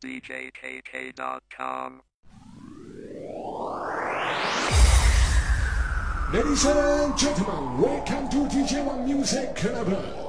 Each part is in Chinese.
DJKK.com. Ladies and gentlemen, welcome to DJ One Music Club.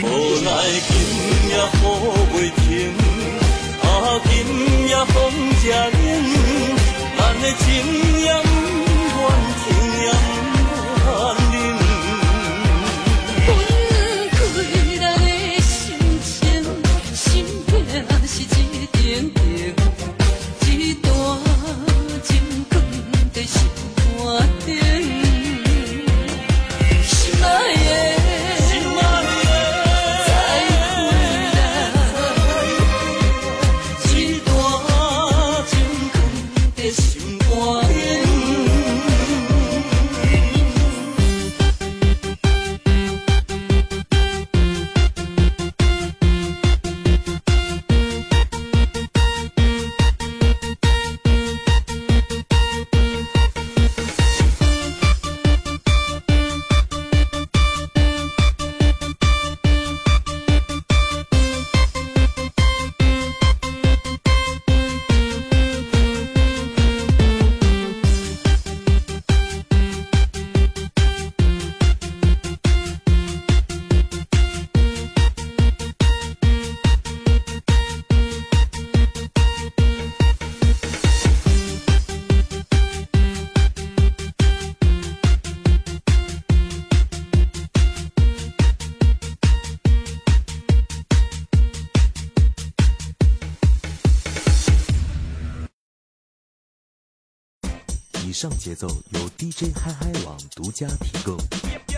无奈今夜雨未停啊今夜风正冷咱的情呀上节奏由 dj 嗨嗨网独家提供。